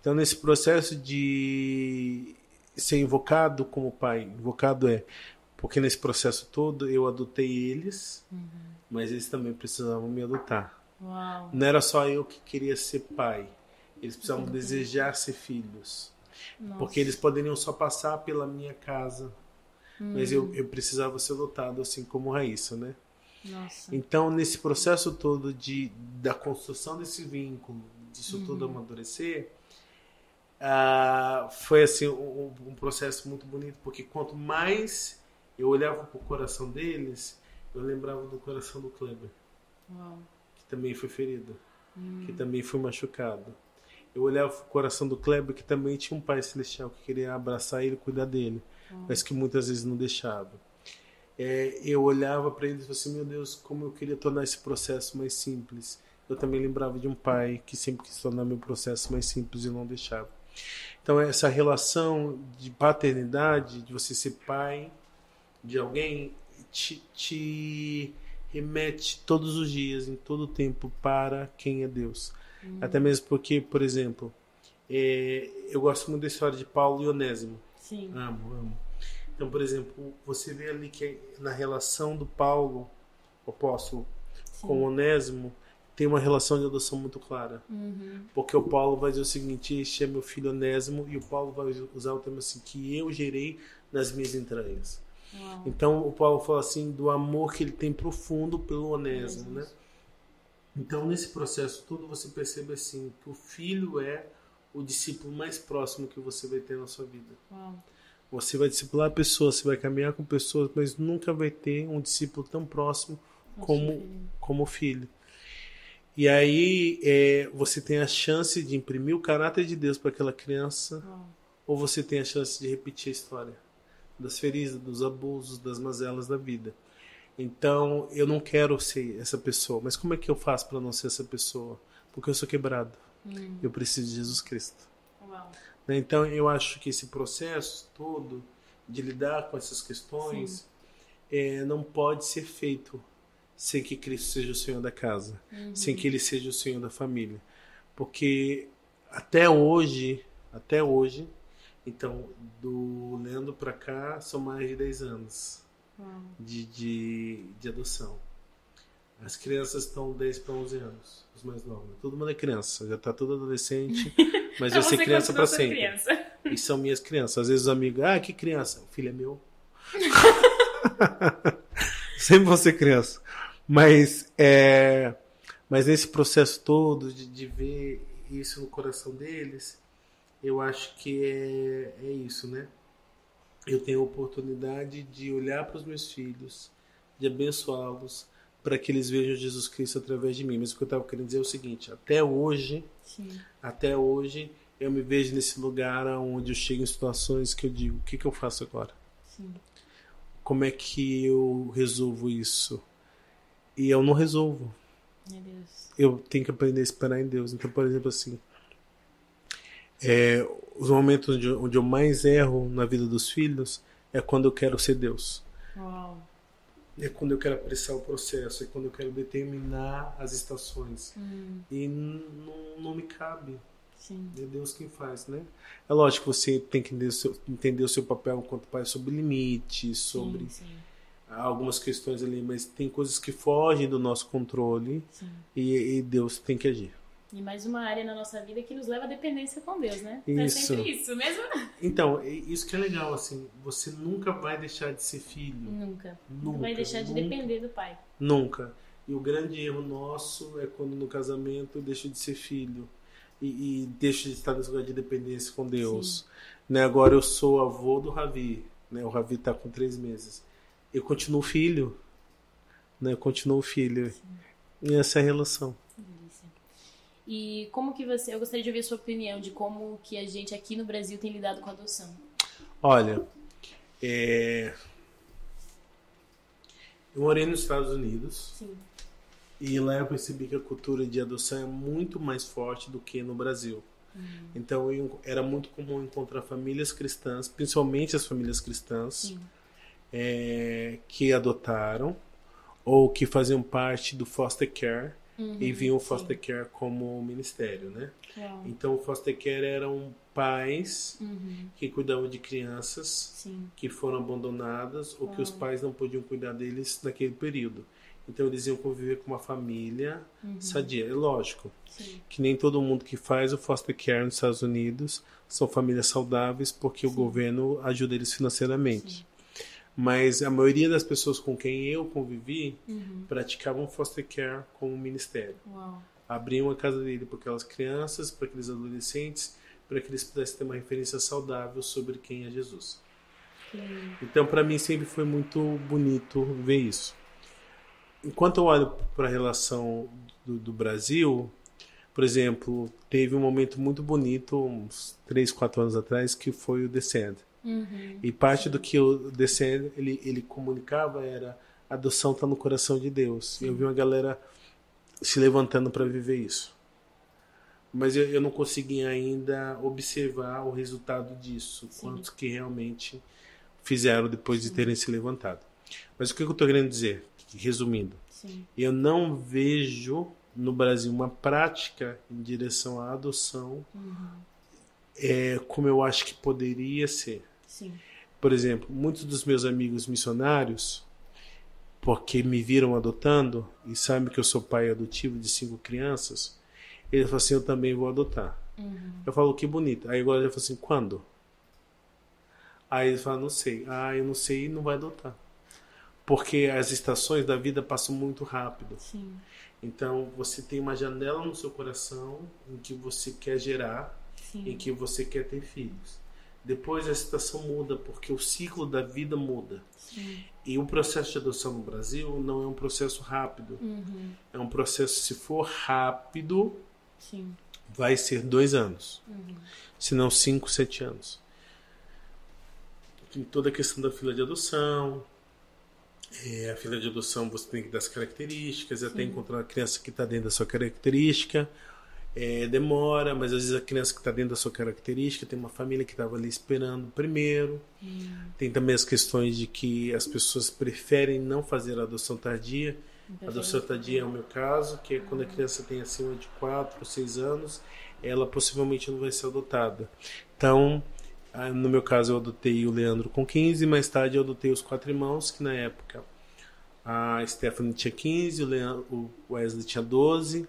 Então, nesse processo de ser invocado como pai, invocado é porque nesse processo todo eu adotei eles, uhum. mas eles também precisavam me adotar. Uau. Não era só eu que queria ser pai, eles precisavam desejar ser filhos. Nossa. Porque eles poderiam só passar pela minha casa, mas eu, eu precisava ser lotado assim como Raíssa, né? Nossa. Então, nesse processo todo de, da construção desse vínculo, disso uhum. tudo amadurecer, uh, foi assim um, um, processo muito bonito, porque quanto mais eu olhava para o coração deles, eu lembrava do coração do Kleber, Uau. que também foi ferido, que hum. também foi machucado. Eu olhava para o coração do Kleber, que também tinha um pai celestial que queria abraçar ele e cuidar dele mas que muitas vezes não deixava. É, eu olhava para ele e falava assim: Meu Deus, como eu queria tornar esse processo mais simples. Eu também lembrava de um pai que sempre quis tornar meu processo mais simples e não deixava. Então, essa relação de paternidade, de você ser pai de alguém, te, te remete todos os dias, em todo o tempo, para quem é Deus. Uhum. Até mesmo porque, por exemplo, é, eu gosto muito da história de Paulo e Onésimo. Sim. Amo, amo. Então, por exemplo, você vê ali que na relação do Paulo, o apóstolo, Sim. com Onésimo, tem uma relação de adoção muito clara. Uhum. Porque o Paulo vai dizer o seguinte: este é meu filho Onésimo, e o Paulo vai usar o termo assim, que eu gerei nas minhas entranhas. Uau. Então, o Paulo fala assim do amor que ele tem profundo pelo Onésimo, né? Então, nesse processo todo, você percebe assim que o filho é o discípulo mais próximo que você vai ter na sua vida. Uau. Você vai discipular pessoas, você vai caminhar com pessoas, mas nunca vai ter um discípulo tão próximo como como filho. E aí é, você tem a chance de imprimir o caráter de Deus para aquela criança, Uau. ou você tem a chance de repetir a história. das feridas, dos abusos, das mazelas da vida. Então, eu não quero ser essa pessoa. Mas como é que eu faço para não ser essa pessoa? Porque eu sou quebrado. Hum. Eu preciso de Jesus Cristo. Uau. Né? Então, eu acho que esse processo todo de lidar com essas questões é, não pode ser feito sem que Cristo seja o Senhor da casa, uhum. sem que Ele seja o Senhor da família. Porque até hoje, até hoje, então, do Leandro para cá, são mais de 10 anos uhum. de, de, de adoção. As crianças estão 10 para 11 anos, os mais novos. Todo mundo é criança, já está todo adolescente, *laughs* mas então eu ser criança para sempre. Criança. E são minhas crianças. Às vezes os amigos, ah, que criança? O filho é meu. *laughs* *laughs* sempre vou ser criança. Mas, é, mas nesse processo todo de, de ver isso no coração deles, eu acho que é, é isso, né? Eu tenho a oportunidade de olhar para os meus filhos, de abençoá-los, para que eles vejam Jesus Cristo através de mim. Mas o que eu estava querendo dizer é o seguinte: até hoje, Sim. até hoje, eu me vejo nesse lugar onde eu chego em situações que eu digo: o que, que eu faço agora? Sim. Como é que eu resolvo isso? E eu não resolvo. Eu tenho que aprender a esperar em Deus. Então, por exemplo, assim, é, os momentos onde, onde eu mais erro na vida dos filhos é quando eu quero ser Deus. Uau. É quando eu quero apressar o processo, é quando eu quero determinar as estações. Hum. E não, não me cabe. Sim. É Deus quem faz, né? É lógico que você tem que entender o seu, entender o seu papel enquanto pai sobre limites, sobre sim, sim algumas questões ali, mas tem coisas que fogem do nosso controle e, e, Deus tem que agir. E mais uma área na nossa vida que nos leva à dependência com Deus, né? Isso. É sempre isso, mesmo? Então, isso que é legal, assim, você nunca vai deixar de ser filho. Nunca. Nunca vai deixar de nunca, depender do pai. Nunca. E o grande erro nosso é quando no casamento eu deixo de ser filho e, e deixo de estar nesse lugar de dependência com Deus. Né? Agora eu sou avô do Ravi, né? O Ravi está com três meses eu continuo filho, né? Eu continuo filho. Sim. E essa é a relação. E como que você, eu gostaria de ouvir a sua opinião de como que a gente aqui no Brasil tem lidado com a adoção. Olha, é... eu morei nos Estados Unidos. Sim. E lá eu percebi que a cultura de adoção é muito mais forte do que no Brasil. Uhum. Então eu, era muito comum encontrar famílias cristãs, principalmente as famílias cristãs, Sim é, que adotaram ou que faziam parte do foster care uhum, e viam o foster sim. care como ministério, né? Então o foster care eram pais uhum. que cuidavam de crianças sim. que foram abandonadas ou que os pais não podiam cuidar deles naquele período. Então eles iam conviver com uma família uhum. sadia. É lógico Sim. que nem todo mundo que faz o foster care nos Estados Unidos são famílias saudáveis porque Sim. o governo ajuda eles financeiramente. Sim. Mas a maioria das pessoas com quem eu convivi uhum. praticavam foster care como ministério. Uau. Abriam a casa dele para aquelas crianças, para aqueles adolescentes, para que eles pudessem ter uma referência saudável sobre quem é Jesus. Uhum. Então, para mim, sempre foi muito bonito ver isso. Enquanto eu olho para a relação do, do, Brasil, por exemplo, teve um momento muito bonito, uns 3, 4 anos atrás, que foi o Descend. Uhum, e parte sim. do que o DCN ele, ele comunicava era a adoção está no coração de Deus. Sim. E eu vi uma galera se levantando para viver isso. Mas eu, eu, não consegui ainda observar o resultado disso, sim. quantos que realmente fizeram depois de terem se levantado. Mas o que eu estou querendo dizer, resumindo, eu não vejo no Brasil uma prática em direção à adoção uhum. é, como eu acho que poderia ser. Sim. Por exemplo, muitos dos meus amigos missionários, porque me viram adotando e sabem que eu sou pai adotivo de cinco crianças, eles falam assim: Eu também vou adotar. Uhum. Eu falo: Que bonito. Aí agora ele fala assim: Quando? Aí eles falam: Não sei. Ah, eu não sei e não vai adotar. Porque as estações da vida passam muito rápido. Sim. Então você tem uma janela no seu coração em que você quer gerar, Sim. em que você quer ter filhos. Depois a situação muda, porque o ciclo da vida muda. Sim. E o processo de adoção no Brasil não é um processo rápido. Uhum. É um processo, se for rápido, Sim. vai ser dois anos. Uhum. Se não cinco, sete anos. tem toda a questão da fila de adoção. É, a fila de adoção você tem que dar as características, Sim. até encontrar a criança que está dentro da sua característica. É, demora, mas às vezes a criança que está dentro da sua característica tem uma família que estava ali esperando primeiro. Hum. Tem também as questões de que as pessoas preferem não fazer a adoção tardia. A adoção tardia é o meu caso, que é quando a criança tem acima de 4 ou 6 anos, ela possivelmente não vai ser adotada. Então, no meu caso, eu adotei o Leandro com 15, mais tarde eu adotei os quatro irmãos, que na época a Stephanie tinha 15, o, Leandro, o Wesley tinha 12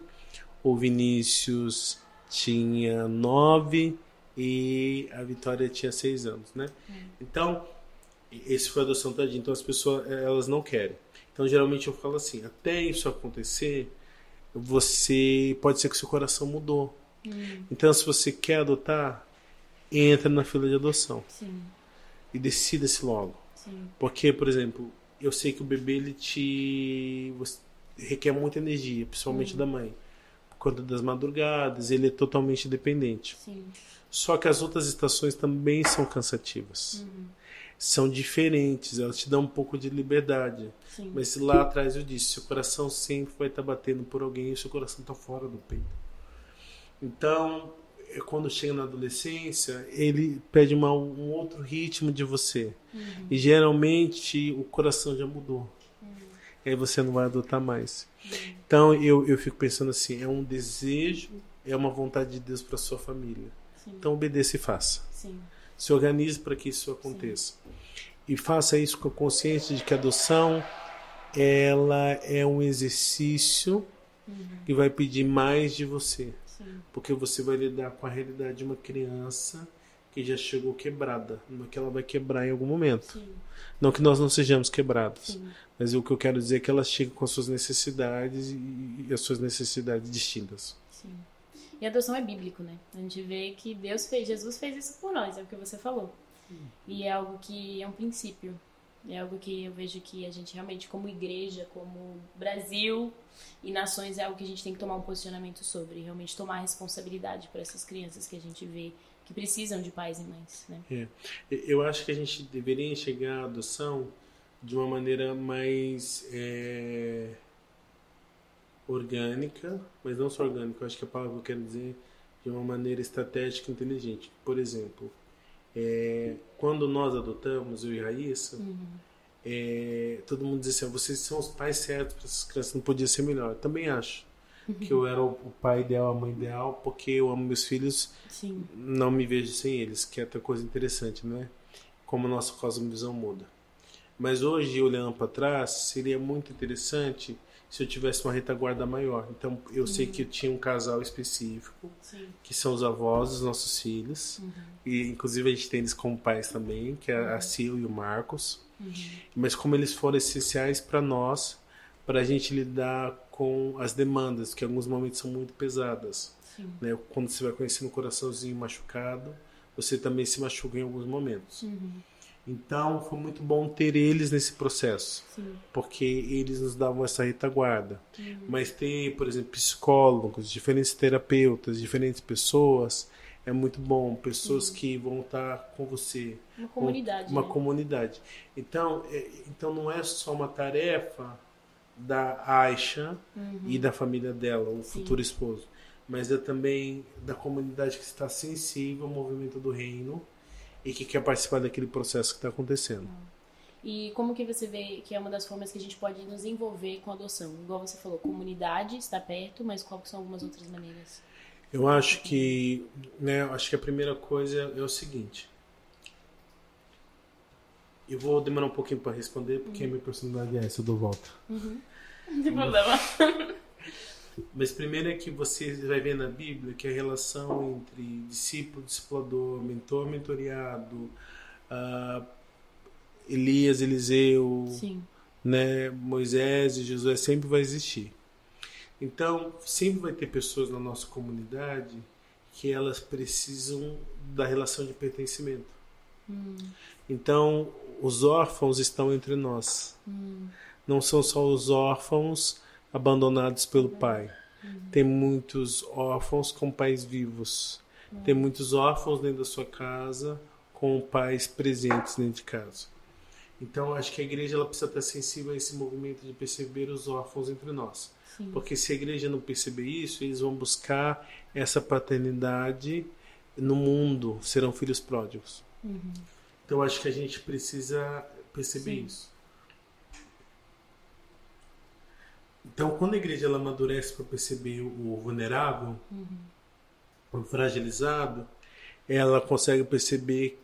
o Vinícius tinha nove e a Vitória tinha seis anos, né? Hum. Então, esse foi a adoção tadinha. Então, as pessoas, elas não querem. Então, geralmente eu falo assim, até isso acontecer, você, pode ser que seu coração mudou. Hum. Então, se você quer adotar, entra na fila de adoção. Sim. E decida-se logo. Sim. Porque, por exemplo, eu sei que o bebê, ele te... requer muita energia, principalmente hum. da mãe quanto das madrugadas, ele é totalmente dependente. Sim. Só que as outras estações também são cansativas. Uhum. São diferentes, elas te dão um pouco de liberdade. Sim. Mas lá atrás eu disse, seu coração sempre vai estar batendo por alguém e seu coração está fora do peito. Então, é quando chega na adolescência, ele pede uma, um outro ritmo de você. Uhum. E geralmente o coração já mudou. E aí você não vai adotar mais. Então eu, eu fico pensando assim, é um desejo, é uma vontade de Deus para sua família. Sim. Então obedeça e faça. Sim. Se organize para que isso aconteça. Sim. E faça isso com a consciência de que a adoção ela é um exercício uhum. que vai pedir mais de você. Porque você vai lidar com a realidade de uma criança que já chegou quebrada, não é que ela vai quebrar em algum momento. Sim. Não que nós não sejamos quebrados, Sim. mas o que eu quero dizer é que ela chega com as suas necessidades e, e as suas necessidades distintas. Sim. E a adoção é bíblico, né? A gente vê que Deus fez, Jesus fez isso por nós, é o que você falou. Hum. E é algo que é um princípio. É algo que eu vejo que a gente realmente, como igreja, como Brasil e nações, é algo que a gente tem que tomar um posicionamento sobre. Realmente tomar responsabilidade por essas crianças que a gente vê que precisam de pais e mães. Né? É. Eu acho que a gente deveria enxergar a adoção de uma maneira mais é, orgânica, mas não só orgânica, eu acho que a palavra que eu quero dizer de uma maneira estratégica e inteligente. Por exemplo, é, quando nós adotamos, eu e Raíssa, uhum. é, todo mundo diz assim, vocês são os pais certos para essas crianças, não podia ser melhor. Eu também acho que eu era o pai ideal, a mãe ideal, porque eu amo meus filhos, Sim. não me vejo sem eles, que é outra coisa interessante, né? Como a nossa cosmovisão muda. Mas hoje, olhando para trás, seria muito interessante se eu tivesse uma retaguarda maior. Então, eu uhum. sei que eu tinha um casal específico, Sim. que são os avós dos nossos filhos, uhum. e inclusive a gente tem eles como pais também, que é a Sil e o Marcos. Uhum. Mas como eles foram essenciais para nós, para a gente lidar com as demandas, que em alguns momentos são muito pesadas. Né? Quando você vai conhecendo um coraçãozinho machucado, você também se machuca em alguns momentos. Uhum. Então foi muito bom ter eles nesse processo, Sim. porque eles nos davam essa retaguarda. Uhum. Mas ter, por exemplo, psicólogos, diferentes terapeutas, diferentes pessoas, é muito bom. Pessoas uhum. que vão estar com você. Uma comunidade. Uma né? comunidade. Então, é, então não é só uma tarefa da Aisha uhum. e da família dela, o Sim. futuro esposo, mas é também da comunidade que está sensível ao movimento do reino e que quer participar daquele processo que está acontecendo. E como que você vê que é uma das formas que a gente pode nos envolver com a adoção? Igual você falou, comunidade está perto, mas quais são algumas outras maneiras? Eu acho que, né, acho que a primeira coisa é o seguinte. Eu vou demorar um pouquinho para responder, porque uhum. a minha personalidade é essa, eu dou volta. Uhum. Não tem problema. *laughs* Mas primeiro é que você vai ver na Bíblia que a relação entre discípulo, discipulador, mentor, mentoriado, uh, Elias, Eliseu, né, Moisés e Jesus sempre vai existir. Então, sempre vai ter pessoas na nossa comunidade que elas precisam da relação de pertencimento. Hum. Então, os órfãos estão entre nós. Hum. Não são só os órfãos abandonados pelo pai. Hum. Tem muitos órfãos com pais vivos. Hum. Tem muitos órfãos dentro da sua casa com com pais presentes dentro de casa. Então, acho que a igreja ela precisa estar sensível a esse movimento de perceber os órfãos entre nós. Sim. Porque se a igreja não perceber isso, eles vão buscar essa paternidade no mundo, serão filhos pródigos. Uhum. Então, acho que a gente precisa perceber Sim. isso. Então, quando a igreja ela amadurece para perceber o vulnerável, uhum. o fragilizado, ela consegue perceber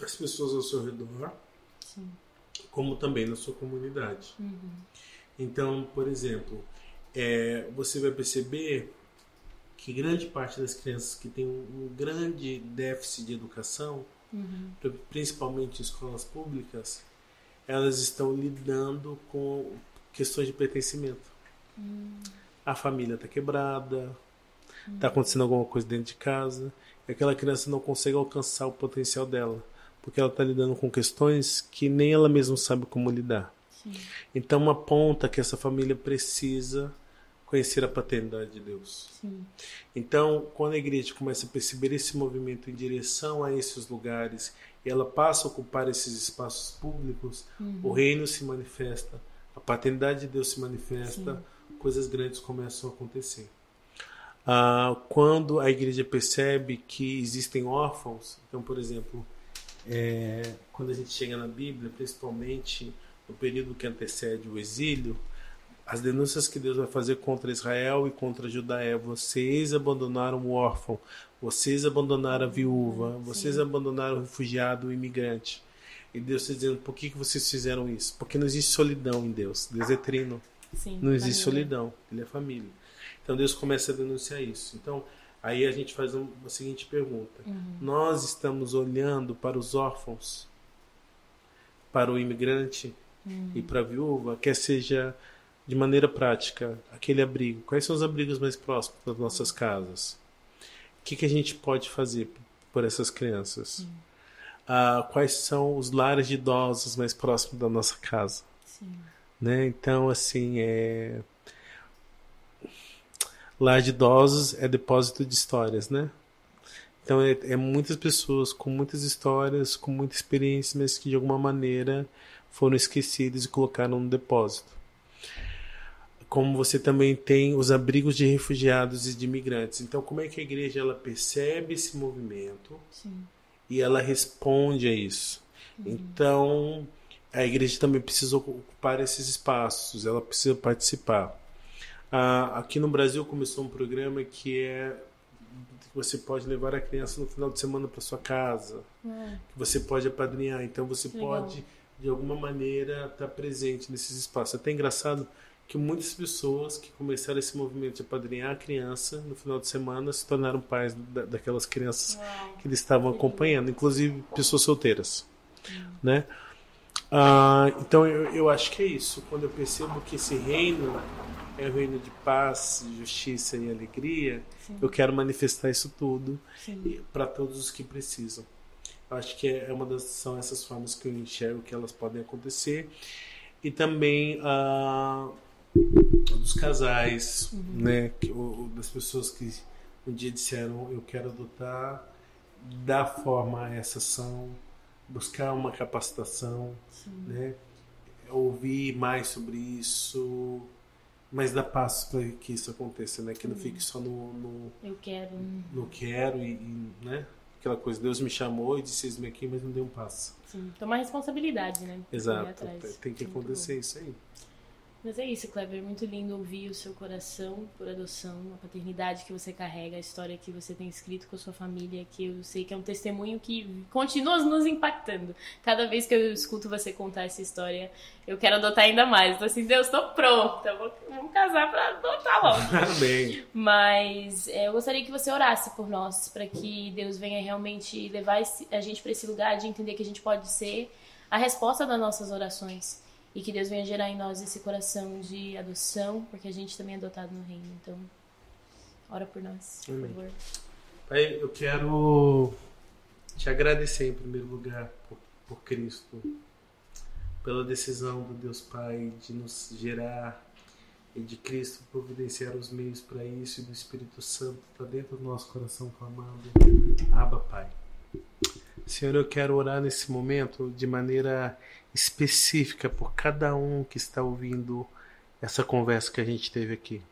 as pessoas ao seu redor, Sim. como também na sua comunidade. Uhum. Então, por exemplo, é, você vai perceber que grande parte das crianças que têm um grande déficit de educação, uhum. principalmente em escolas públicas, elas estão lidando com questões de pertencimento. Uhum. A família está quebrada, está uhum. acontecendo alguma coisa dentro de casa, e aquela criança não consegue alcançar o potencial dela porque ela está lidando com questões que nem ela mesma sabe como lidar. Sim. Então, uma ponta que essa família precisa conhecer a paternidade de Deus. Sim. Então, quando a igreja começa a perceber esse movimento em direção a esses lugares, e ela passa a ocupar esses espaços públicos, uhum. o reino se manifesta, a paternidade de Deus se manifesta, Sim. coisas grandes começam a acontecer. Ah, quando a igreja percebe que existem órfãos, então, por exemplo, é, quando a gente chega na Bíblia, principalmente no período que antecede o exílio, as denúncias que Deus vai fazer contra Israel e contra Judá é: vocês abandonaram o órfão, vocês abandonaram a viúva, vocês Sim. abandonaram o refugiado, o imigrante. E Deus está dizendo: por que, que vocês fizeram isso? Porque não existe solidão em Deus. Deus é trino. Sim, não existe família. solidão. Ele é família. Então Deus começa a denunciar isso. Então Aí a gente faz uma seguinte pergunta: uhum. Nós estamos olhando para os órfãos, para o imigrante uhum. e para a viúva, quer seja de maneira prática, aquele abrigo. Quais são os abrigos mais próximos das nossas casas? O que, que a gente pode fazer por essas crianças? Ah, quais são os lares de idosos mais próximos da nossa casa? Sim. Né? Então, assim, é Lar de idosos é depósito de histórias, né? Então é, é, muitas pessoas com muitas histórias, com muita experiência, mas que de alguma maneira foram esquecidas e colocaram no depósito. Como você também tem os abrigos de refugiados e de imigrantes. Então, como é que a igreja ela percebe esse movimento Sim. e ela responde a isso? Uhum. Então, a igreja também precisa ocupar esses espaços, ela precisa participar. Ah, aqui no Brasil começou um programa que é que você pode levar a criança no final de semana para sua casa, é. que você pode apadrinhar, então você Legal. pode de alguma maneira estar tá presente nesses espaços. É até engraçado que muitas pessoas que começaram esse movimento de apadrinhar a criança no final de semana se tornaram pais da, daquelas crianças Uau. que eles estavam acompanhando, inclusive pessoas solteiras, hum. né? Ah, então eu, eu acho que é isso. Quando eu percebo que esse reino é o reino de paz, justiça e alegria, Sim. eu quero manifestar isso tudo para todos os que precisam. Eu acho que é uma das são essas formas que eu enxergo que elas podem acontecer e também uh, dos casais, uhum. né, ou, das pessoas que um dia disseram eu quero adotar, dar forma a essa ação, buscar uma capacitação, Sim. né, ouvir mais sobre isso mas dá passo para que isso aconteça, né? Que não fique só no, no eu quero, no quero e, e, né? Aquela coisa, Deus me chamou e disse eis-me aqui, mas não deu um passo. Sim, tomar responsabilidade, né? Exato, tem que acontecer isso aí. Mas é isso, Kleber. Muito lindo ouvir o seu coração por adoção, a paternidade que você carrega, a história que você tem escrito com a sua família, que eu sei que é um testemunho que continua nos impactando. Cada vez que eu escuto você contar essa história, eu quero adotar ainda mais. Então, assim, Deus, tô pronta. Vamos casar pra adotar logo. *laughs* Amém. Mas é, eu gostaria que você orasse por nós, para que Deus venha realmente levar a gente para esse lugar de entender que a gente pode ser a resposta das nossas orações e que Deus venha gerar em nós esse coração de adoção, porque a gente também é adotado no reino. Então, ora por nós, por Amém. favor. Pai, eu quero te agradecer em primeiro lugar por, por Cristo, pela decisão do Deus Pai de nos gerar e de Cristo providenciar os meios para isso e do Espírito Santo está dentro do nosso coração clamando, Abba Pai. Senhor, eu quero orar nesse momento de maneira específica por cada um que está ouvindo essa conversa que a gente teve aqui.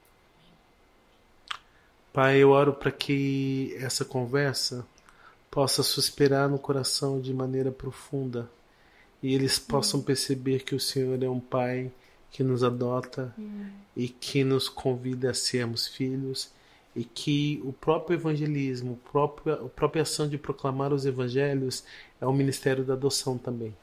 Pai, eu oro para que essa conversa possa suspirar no coração de maneira profunda e eles possam perceber que o Senhor é um Pai que nos adota e que nos convida a sermos filhos e que o próprio evangelismo, a própria ação de proclamar os evangelhos é o ministério da adoção também.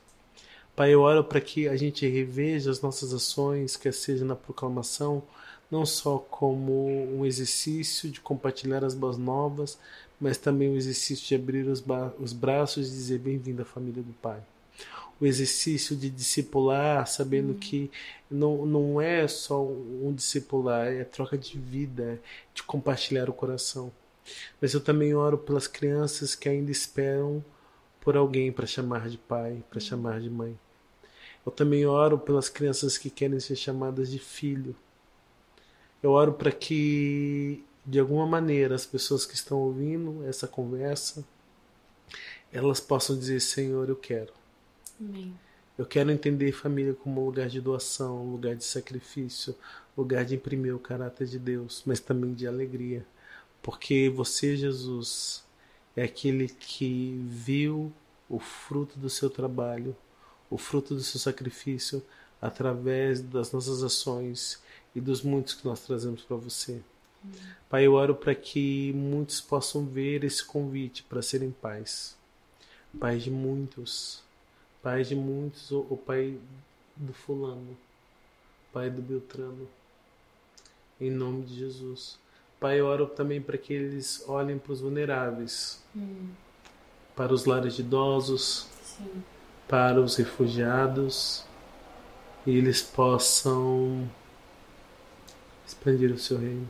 Pai, eu oro para que a gente reveja as nossas ações, quer seja na proclamação, não só como um exercício de compartilhar as boas novas, mas também o um exercício de abrir os, os braços e dizer bem-vindo à família do Pai o exercício de discipular, sabendo uhum. que não, não é só um discipular, é troca de vida, de compartilhar o coração. Mas eu também oro pelas crianças que ainda esperam por alguém para chamar de pai, para chamar de mãe. Eu também oro pelas crianças que querem ser chamadas de filho. Eu oro para que, de alguma maneira, as pessoas que estão ouvindo essa conversa, elas possam dizer: Senhor, eu quero. Amém. Eu quero entender família como lugar de doação, lugar de sacrifício, lugar de imprimir o caráter de Deus, mas também de alegria. Porque você, Jesus, é aquele que viu o fruto do seu trabalho, o fruto do seu sacrifício, através das nossas ações e dos muitos que nós trazemos para você. Pai, eu oro para que muitos possam ver esse convite para serem pais. Pais de muitos pai de muitos, o pai do fulano, pai do Beltrano, em nome de Jesus. Pai, eu oro também para que eles olhem para os vulneráveis, hum. para os lares de idosos, Sim. para os refugiados, e eles possam expandir o seu reino,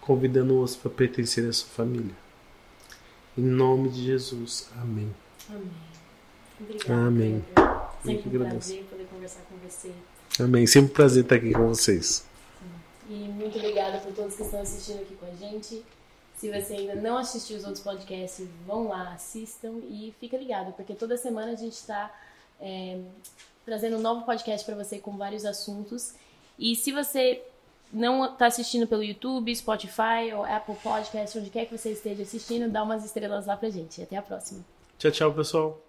convidando-os para pertencer à sua família. Em nome de Jesus. Amém. Amém. Obrigada. Amém. Sempre um prazer poder conversar com você. Amém. Sempre um prazer estar aqui com vocês. E muito obrigada por todos que estão assistindo aqui com a gente. Se você ainda não assistiu os outros podcasts, vão lá, assistam e fica ligado, porque toda semana a gente está é, trazendo um novo podcast para você com vários assuntos. E se você não está assistindo pelo YouTube, Spotify ou Apple Podcast, onde quer que você esteja assistindo, dá umas estrelas lá pra gente. Até a próxima. Tchau, tchau, pessoal.